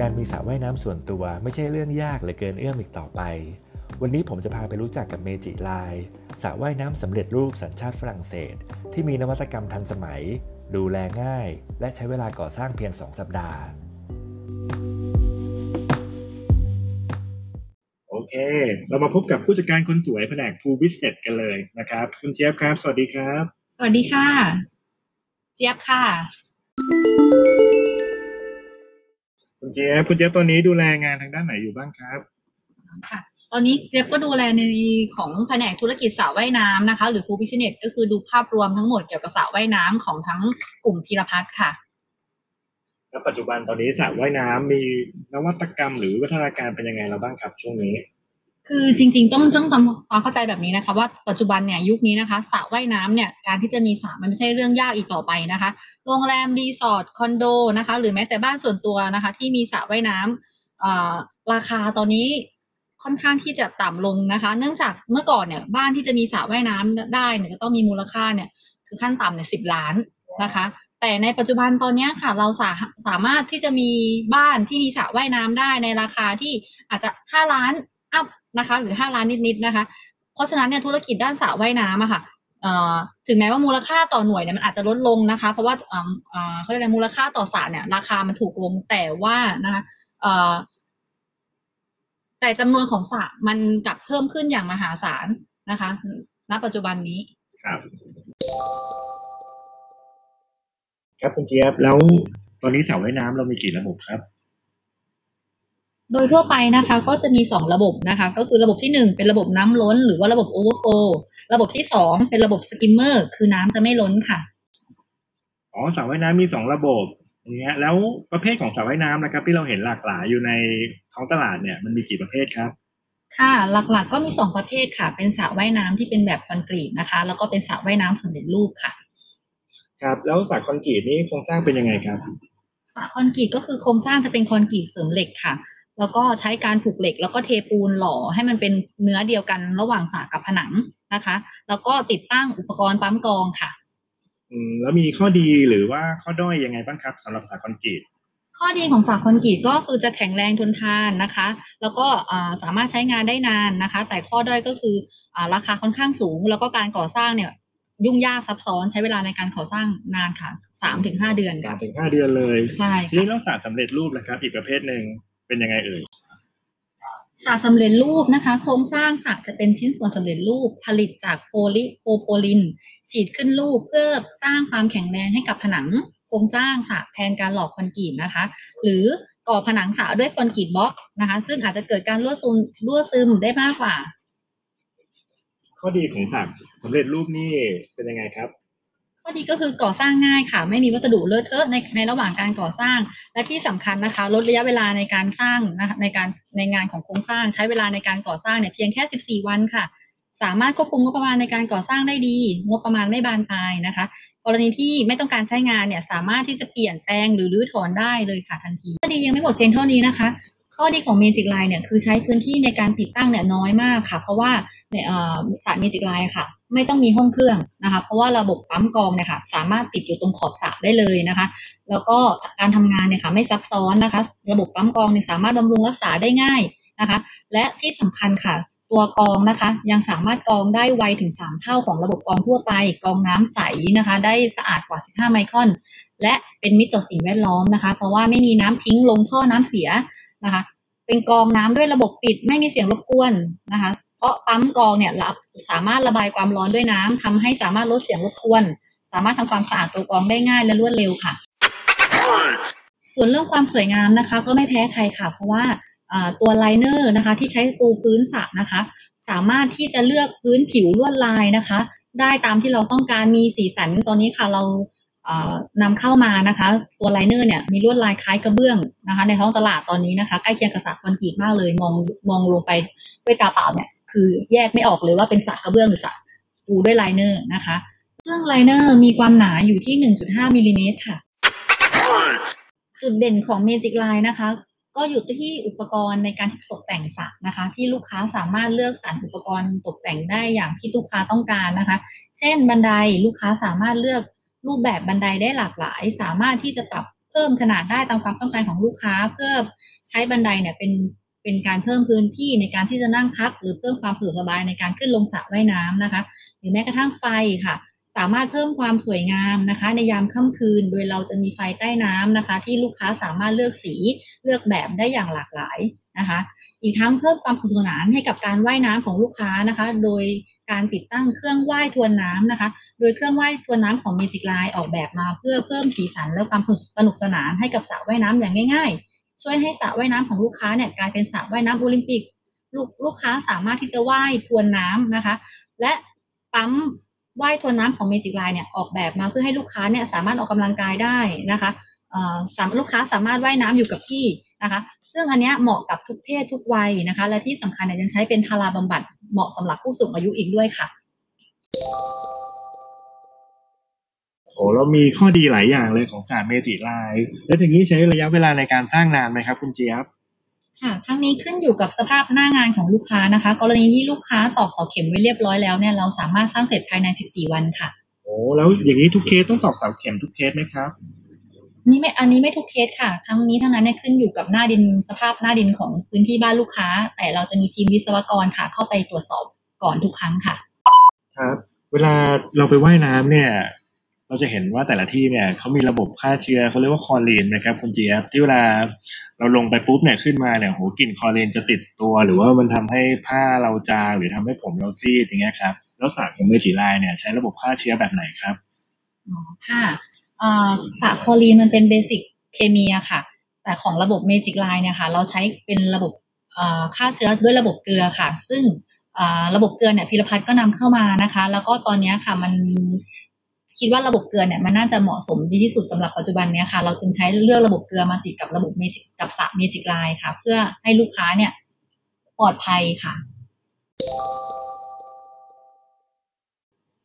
การมีสระว่ายน้ำส่วนตัวไม่ใช่เรื่องยากหรือเกินเอื้อมอีกต่อไป วันนี้ผมจะพาไปรู้จักกับเมจิไลน์สระว่ายน้ำสำเร็จรูปสัญชาติฝรั่งเศส ที่มีนวัตกรรมทันสมัย ดูแลง่าย และใช้เวลาก่อสร้างเพียง 2 สัปดาห์ โอเค เรามาพบกับผู้จัดการคนสวยแผนกภูบิสเน็ตกันเลยนะครับ คุณเจี๊ยบครับ สวัสดีครับ สวัสดีค่ะ เจี๊ยบค่ะ คุณเจี๊ยบคุณเจี๊ยบตอนนี้ดูแลงานทางด้านไหนอยู่บ้างครับค่ะตอนนี้เจี๊ยบก็ดูแลในของแผนกธุรกิจสระว่ายน้ำนะคะ หรือ Pool Business ก็คือดูภาพรวมทั้งหมดเกี่ยวกับสระว่ายน้ำของทั้งกลุ่มธีรพัฒน์ค่ะ แล้วปัจจุบันตอนนี้สระว่ายน้ำมีนวัตกรรมหรือวัฒนาการเป็นยังไงเราบ้างครับช่วงนี้ คือจริง ๆ ต้องต้องทำความเข้าใจแบบนี้นะคะ ว่าปัจจุบันเนี่ยยุคนี้นะคะสระว่ายน้ำเนี่ยการที่จะมีสระมันไม่ใช่เรื่องยากอีกต่อไปนะคะ โรงแรมรีสอร์ทคอนโดนะคะ หรือแม้แต่บ้านส่วนตัวนะคะ ที่มีสระว่ายน้ำเอ่อราคาตอนนี้ค่อนข้างที่จะต่ำลงนะคะ เนื่องจากเมื่อก่อนเนี่ยบ้านที่จะมีสระว่ายน้ำได้เนี่ยจะต้องมีมูลค่าเนี่ยคือขั้นต่ำเนี่ยสิบล้านนะคะ แต่ในปัจจุบันตอนนี้ค่ะ เราสาสามารถที่จะมีบ้านที่มีสระว่ายน้ำได้ในราคาที่อาจจะห้าล้าน นะคะ หรือห้าล้านนิดๆนะคะ เพราะฉะนั้นเนี่ยธุรกิจด้านสระว่ายน้ำอะค่ะเอ่อถึงแม้ว่ามูลค่าต่อหน่วยเนี่ยมันอาจจะลดลงนะคะ เพราะว่าเขาเรียกอะไรมูลค่าต่อสระเนี่ย ราคามันถูกลงแต่ว่านะคะแต่จำนวนของสระมันกลับเพิ่มขึ้นอย่างมหาศาลนะคะ ณ ปัจจุบันนี้ ครับ ครับคุณเจี๊ยบ แล้วตอนนี้สระว่ายน้ำเรามีกี่ระบบครับ โดยทั่วไปนะคะก็จะมีสองระบบนะคะ ก็คือระบบที่หนึ่งเป็นระบบน้ำล้น หรือว่าระบบโอเวอร์โฟระบบที่สองเป็นระบบ skimmer คือน้ำจะไม่ล้นค่ะอ๋อสระว่ายน้ำมีสองระบบอย่างเงี้ยแล้วประเภทของสระว่ายน้ำนะครับ ที่เราเห็นหลากหลายอยู่ในท้องตลาดเนี่ยมันมีกี่ประเภทครับ ค่ะหลักๆก็มีสองประเภทค่ะ เป็นสระว่ายน้ำที่เป็นแบบคอนกรีตนะคะ แล้วก็เป็นสระว่ายน้ำสำเร็จรูปค่ะ ครับแล้วสระคอนกรีตนี่โครงสร้างเป็นยังไงครับสระคอนกรีตก็คือโครงสร้างจะเป็นคอนกรีตเสริมเหล็กค่ะ แล้วก็ใช้การผูกเหล็ก แล้วก็เทปูนหล่อให้มันเป็นเนื้อเดียวกันระหว่างสระกับผนังนะคะ แล้วก็ติดตั้งอุปกรณ์ปั๊มกรองค่ะอืมแล้วมีข้อดีหรือว่าข้อด้อยยังไงบ้างครับสำหรับสระคอนกรีตข้อดีของสระคอนกรีตก็คือจะแข็งแรงทนทานนะคะ แล้วก็อ่าสามารถใช้งานได้นานนะคะ แต่ข้อด้อยก็คืออ่าราคาค่อนข้างสูง แล้วก็การก่อสร้างเนี่ยยุ่งยากซับซ้อนใช้เวลาในการก่อสร้างนานค่ะสามถึงห้าเดือนสาค่ะมถึงห้าเดือนเลยใช่ทีนี้แล้วสระสำเร็จรูปนะครับ อีกประเภทหนึ่ง เป็นยังไงเอ่ยสระสำเร็จรูปนะคะ โครงสร้างสระจะเป็นชิ้นส่วนสำเร็จรูปผลิตจากโพลิโพโพลิน ฉีดขึ้นรูปเพื่อสร้างความแข็งแรงให้กับผนัง โครงสร้างสระแทนการหล่อคอนกรีตนะคะ หรือก่อผนังสระด้วยคอนกรีตบล็อกนะคะ ซึ่งอาจจะเกิดการรั่วซึมรั่วซึมได้มากกว่า ข้อดีของสระสำเร็จรูปนี่เป็นยังไงครับ ข้อดีก็คือก่อสร้างง่ายค่ะ ไม่มีวัสดุเลอะเทอะในในระหว่างการก่อสร้าง และที่สำคัญนะคะ ลดระยะเวลาในการสร้างนะคะในการในงานของโครงสร้าง ใช้เวลาในการก่อสร้างเนี่ยเพียงแค่ 14 วันค่ะ สามารถควบคุมงบประมาณในการก่อสร้างได้ดี งบประมาณไม่บานปลายนะคะ กรณีที่ไม่ต้องการใช้งานเนี่ยสามารถที่จะเปลี่ยนแปลงหรือรื้อถอนได้เลยค่ะทันทีข้อดียังไม่หมดเพียงเท่านี้นะคะ ข้อดีของ Magic Line เนี่ยคือใช้พื้นที่ในการติดตั้งเนี่ยน้อยมากค่ะ เพราะว่าในเอ่อสาย Magic Line ค่ะ ไม่ต้องมีห้องเครื่องนะคะ เพราะว่าระบบปั๊มกองเนี่ยค่ะสามารถติดอยู่ตรงขอบสระได้เลยนะคะ แล้วก็การทำงานเนี่ยค่ะไม่ซับซ้อนนะคะ ระบบปั๊มกองเนี่ยสามารถบำรุงรักษาได้ง่ายนะคะ และที่สำคัญค่ะ ตัวกองนะคะ ยังสามารถกองได้ไวถึง 3 เท่าของระบบกองทั่วไป กองน้ำใสนะคะ ได้สะอาดกว่า 15 ไมครอน และเป็นมิตรต่อสิ่งแวดล้อมนะคะ เพราะว่าไม่มีน้ำทิ้งลงท่อน้ำเสีย นะคะ เป็นกองน้ำด้วยระบบปิดไม่มีเสียงรบกวนนะคะ เพราะปั๊มกองเนี่ยรับสามารถระบายความร้อนด้วยน้ำทำให้สามารถลดเสียงรบกวน สามารถทำความสะอาดตัวกรองได้ง่ายและรวดเร็วค่ะ ส่วนเรื่องความสวยงามนะคะ ก็ไม่แพ้ใครค่ะ เพราะว่าตัว liner นะคะ ที่ใช้ปูพื้นสระนะคะ สามารถที่จะเลือกพื้นผิวลวดลายนะคะ ได้ตามที่เราต้องการมีสีสันตอนนี้ค่ะเรา นำเข้ามานะคะตัว liner เนี่ยมีลวดลายคล้ายกระเบื้องนะคะ ในท้องตลาดตอนนี้นะคะใกล้เคียงกับสระคอนกรีตมากเลย มองมองลงไปด้วยตาเปล่าเนี่ยคือแยกไม่ออกเลยว่าเป็นสระกระเบื้องหรือสระปูด้วย liner นะคะซึ่ง liner มีความหนาอยู่ที่ 1.5มิลลิเมตรค่ะ จุดเด่นของ Magiline นะคะ ก็อยู่ที่อุปกรณ์ในการที่ตกแต่งสระนะคะ ที่ลูกค้าสามารถเลือกสรรอุปกรณ์ตกแต่งได้อย่างที่ลูกค้าต้องการนะคะ เช่นบันไดลูกค้าสามารถเลือก รูปแบบบันไดได้หลากหลาย สามารถที่จะปรับเพิ่มขนาดได้ตามความต้องการของลูกค้า เพื่อใช้บันไดเนี่ยเป็นเป็นการเพิ่มพื้นที่ในการที่จะนั่งพัก หรือเพิ่มความสะดวกสบายในการขึ้นลงสระว่ายน้ำนะคะ หรือแม้กระทั่งไฟค่ะ สามารถเพิ่มความสวยงามนะคะ ในยามค่ำคืน โดยเราจะมีไฟใต้น้ำนะคะ ที่ลูกค้าสามารถเลือกสีเลือกแบบได้อย่างหลากหลายนะคะ อีกทั้งเพิ่มความสนุกสนานให้กับการว่ายน้ำของลูกค้านะคะ โดยการติดตั้งเครื่องว่ายทวนน้ำนะคะ โดยเครื่องว่ายทวนน้ำของ Magic Line ออกแบบมาเพื่อเพิ่มสีสันและความสนุกสนานให้กับสระว่ายน้ำอย่างง่าย ๆ ช่วยให้สระว่ายน้ำของลูกค้าเนี่ยกลายเป็นสระว่ายน้ำโอลิมปิกลูกลูกค้าสามารถที่จะว่ายทวนน้ำนะคะ และปั๊ม ว่ายทวนน้ำของ Magic Line เนี่ยออกแบบมาเพื่อให้ลูกค้าเนี่ยสามารถออกกำลังกายได้นะคะสามลูกค้าสามารถว่ายน้ำอยู่กับที่นะคะ ซึ่งอันนี้เหมาะกับทุกเพศทุกวัยนะคะ และที่สำคัญเนี่ยยังใช้เป็นทาราบำบัดเหมาะสำหรับผู้สูงอายุอีกด้วยค่ะโอ้เรามีข้อดีหลายอย่างเลยของสระเมจิไลน์แล้วทีนี้ใช้ระยะเวลาในการสร้างนานไหมครับ คุณเจี๊ยบ ค่ะ ทั้งนี้ขึ้นอยู่กับสภาพหน้างานของลูกค้านะคะ กรณีที่ลูกค้าตอกเสาเข็มไว้เรียบร้อยแล้วเนี่ยเราสามารถสร้างเสร็จภายใน 14 วันค่ะ โอ้แล้วอย่างนี้ทุกเคสต้องตอกเสาเข็มทุกเคสไหมครับนี่ไม่อันนี้ไม่ทุกเคสค่ะ ทั้งนี้ทั้งนั้นเนี่ยขึ้นอยู่กับหน้าดินสภาพหน้าดินของพื้นที่บ้านลูกค้า แต่เราจะมีทีมวิศวกรค่ะ เข้าไปตรวจสอบก่อนทุกครั้งค่ะ ครับ เวลาเราไปว่ายน้ำเนี่ย เราจะเห็นว่าแต่ละที่เนี่ยเขามีระบบฆ่าเชื้อเขาเรียกว่าคอรีนนะครับคุณเจี๊ยบที่เวลาเราลงไปปุ๊บเนี่ยขึ้นมาเนี่ยโหกลิ่นคลอรีนจะติดตัว หรือว่ามันทำให้ผ้าเราจางหรือทำให้ผมเราซีดอย่างเงี้ยครับแล้วสระของ Magiline เนี่ยใช้ระบบฆ่าเชื้อแบบไหนครับอ๋อค่ะสารคลอรีนมันเป็น basic เคมีอะค่ะ แต่ของระบบ Magiline เนี่ยค่ะเราใช้เป็นระบบฆ่าเชื้อด้วยระบบเกลือค่ะ ซึ่งระบบเกลือเนี่ยพีรพัฒน์ก็นำเข้ามานะคะ แล้วก็ตอนนี้ค่ะมัน คิดว่าระบบเกลือเนี่ยมันน่าจะเหมาะสมดีที่สุดสำหรับปัจจุบันเนี้ยค่ะ เราจึงใช้เลือกระบบเกลือมาติดกับระบบเมจิกกับสระ Magiline ค่ะ เพื่อให้ลูกค้าเนี่ยปลอดภัยค่ะ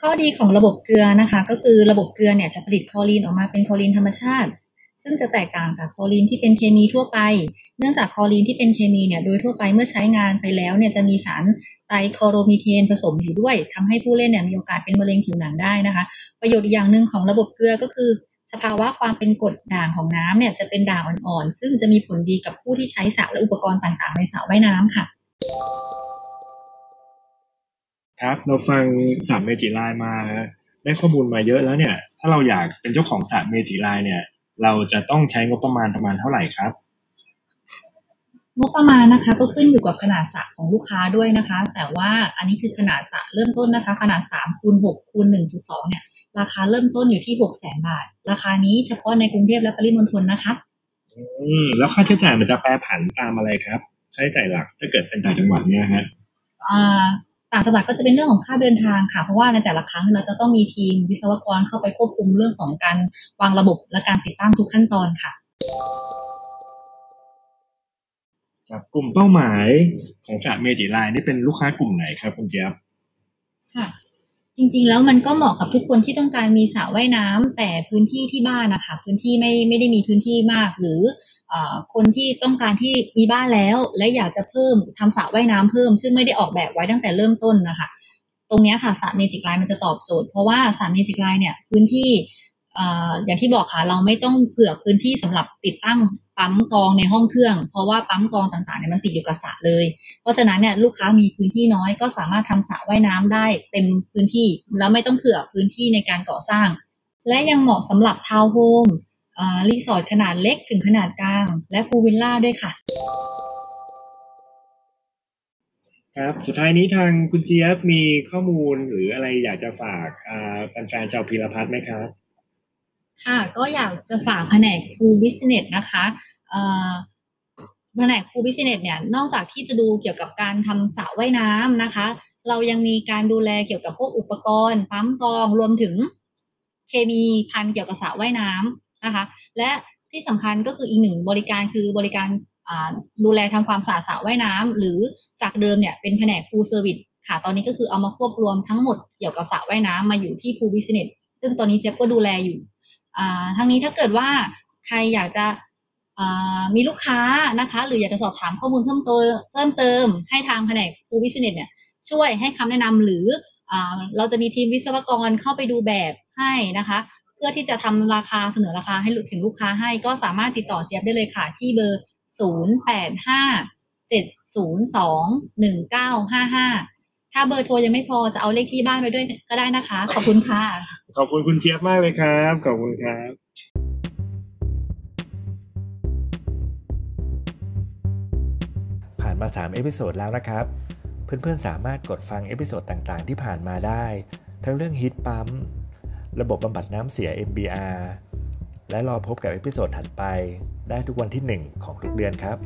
ข้อดีของระบบเกลือนะคะ ก็คือระบบเกลือเนี่ยจะผลิตคลอรีนออกมาเป็นคลอรีนธรรมชาติ ซึ่งจะแตกต่างจากคลอรีนที่เป็นเคมีทั่วไป เนื่องจากคลอรีนที่เป็นเคมีเนี่ยโดยทั่วไปเมื่อใช้งานไปแล้วเนี่ยจะมีสารไตรคลอโรมีเทนผสมอยู่ด้วยทำให้ผู้เล่นเนี่ยมีโอกาสเป็นมะเร็งผิวหนังได้นะคะ ประโยชน์อย่างหนึ่งของระบบเกลือก็คือ สภาวะความเป็นกรดด่างของน้ำเนี่ยจะเป็นด่างอ่อนๆ ซึ่งจะมีผลดีกับผู้ที่ใช้สระและอุปกรณ์ต่างๆ ในสระว่ายน้ำค่ะครับเราฟังสระเมจิไลน์มาได้ข้อมูลมาเยอะแล้วเนี่ย ถ้าเราอยากเป็นเจ้าของสระเมจิไลน์เนี่ย เราจะต้องใช้งบประมาณประมาณเท่าไหร่ครับ งบประมาณนะคะ ก็ขึ้นอยู่กับขนาดสระของลูกค้าด้วยนะคะ แต่ว่าอันนี้คือขนาดสระเริ่มต้นนะคะ ขนาด3คูณ6คูณ1.2เนี่ยราคาเริ่มต้นอยู่ที่6 0 0 0 0บาท ราคานี้เฉพาะในกรุงเทพและปริมณฑลนะคะอืมแล้วค่าใช้จ่ายมันจะแปรผันตามอะไรครับ ค่าใช้จ่ายหลักถ้าเกิดเป็นต่างจังหวัดเนี่ยฮะอ่า ต่างจังหวัดก็จะเป็นเรื่องของค่าเดินทางค่ะ เพราะว่าในแต่ละครั้งเราจะต้องมีทีมวิศวกรเข้าไปควบคุมเรื่องของการวางระบบและการติดตั้งทุกขั้นตอนค่ะครับกลุ่มเป้าหมายของสระเมจิไลน์นี่เป็นลูกค้ากลุ่มไหนครับคุณเจี๊ยบค่ะ จริง ๆ แล้วมันก็เหมาะกับทุกคนที่ต้องการมีสระว่ายน้ำแต่พื้นที่ที่บ้านนะคะพื้นที่ไม่ไม่ได้มีพื้นที่มาก หรืออคนที่ต้องการที่มีบ้านแล้ว และอยากจะเพิ่มทำสระว่ายน้ำเพิ่ม ซึ่งไม่ได้ออกแบบไว้ตั้งแต่เริ่มต้นนะคะ ตรงนี้ค่ะสระ Magiline มันจะตอบโจทย์เพราะว่าสระ Magiline เนี่ยพื้นที่ อย่างที่บอกค่ะเราไม่ต้องเผื่อพื้นที่สำหรับติดตั้งปั๊มกรองในห้องเครื่อง เพราะว่าปั๊มกรองต่างๆเนี่ยมันติดอยู่กับสระเลย เพราะฉะนั้นเนี่ยลูกค้ามีพื้นที่น้อยก็สามารถทำสระว่ายน้ำได้เต็มพื้นที่ แล้วไม่ต้องเผื่อพื้นที่ในการก่อสร้าง และยังเหมาะสำหรับทาวน์โฮมรีสอร์ทขนาดเล็กถึงขนาดกลาง และพูลวิลล่าด้วยค่ะครับ สุดท้ายนี้ทางคุณเจี๊ยบมีข้อมูลหรืออะไรอยากจะฝากแฟนๆชาวพีรพัฒน์ไหมครับ ค่ะก็อยากจะฝากแผนก Pool Business นะคะแผนก Pool Business เนี่ยนอกจากที่จะดูเกี่ยวกับการทำสระว่ายน้ำนะคะ เรายังมีการดูแลเกี่ยวกับพวกอุปกรณ์ปั๊มกรองรวมถึงเคมีภัณฑ์เกี่ยวกับสระว่ายน้ำนะคะ และที่สำคัญก็คืออีกหนึ่งบริการคือบริการดูแลทำความสะอาดสระว่ายน้ำหรือจากเดิมเนี่ยเป็นแผนก Pool Service ค่ะ ตอนนี้ก็คือเอามาควบรวมทั้งหมดเกี่ยวกับสระว่ายน้ำมาอยู่ที่ Pool Business ซึ่งตอนนี้เจี๊ยบก็ดูแลอยู่ ทั้งนี้ถ้าเกิดว่าใครอยากจะมีลูกค้านะคะ หรืออยากจะสอบถามข้อมูลเพิ่มเติมเพิ่มเติมให้ทางแผนกฟูวิสเนสเนี่ยช่วยให้คำแนะนำหรืออเราจะมีทีมวิศวกรเข้าไปดูแบบให้นะคะ เพื่อที่จะทำราคาเสนอราคาให้ถึงลูกค้าให้ ก็สามารถติดต่อเจี๊ยบได้เลยค่ะที่เบอร์ 0 8 5 7 0 2 1 9 5 5 ถ้าเบอร์โทรยังไม่พอจะเอาเลขที่บ้านไปด้วยก็ได้นะคะ ขอบคุณค่ะ ขอบคุณคุณเจี๊ยบมากเลยครับ ขอบคุณครับผ่านมา 3 episode แล้วนะครับ เพื่อนๆ สามารถกดฟัง episode ต่างๆ ที่ผ่านมาได้ ทั้งเรื่อง heat pump ระบบบำบัดน้ำเสีย MBR และรอพบกับ episode ถัดไป ได้ทุกวันที่ 1 ของทุกเดือนครับ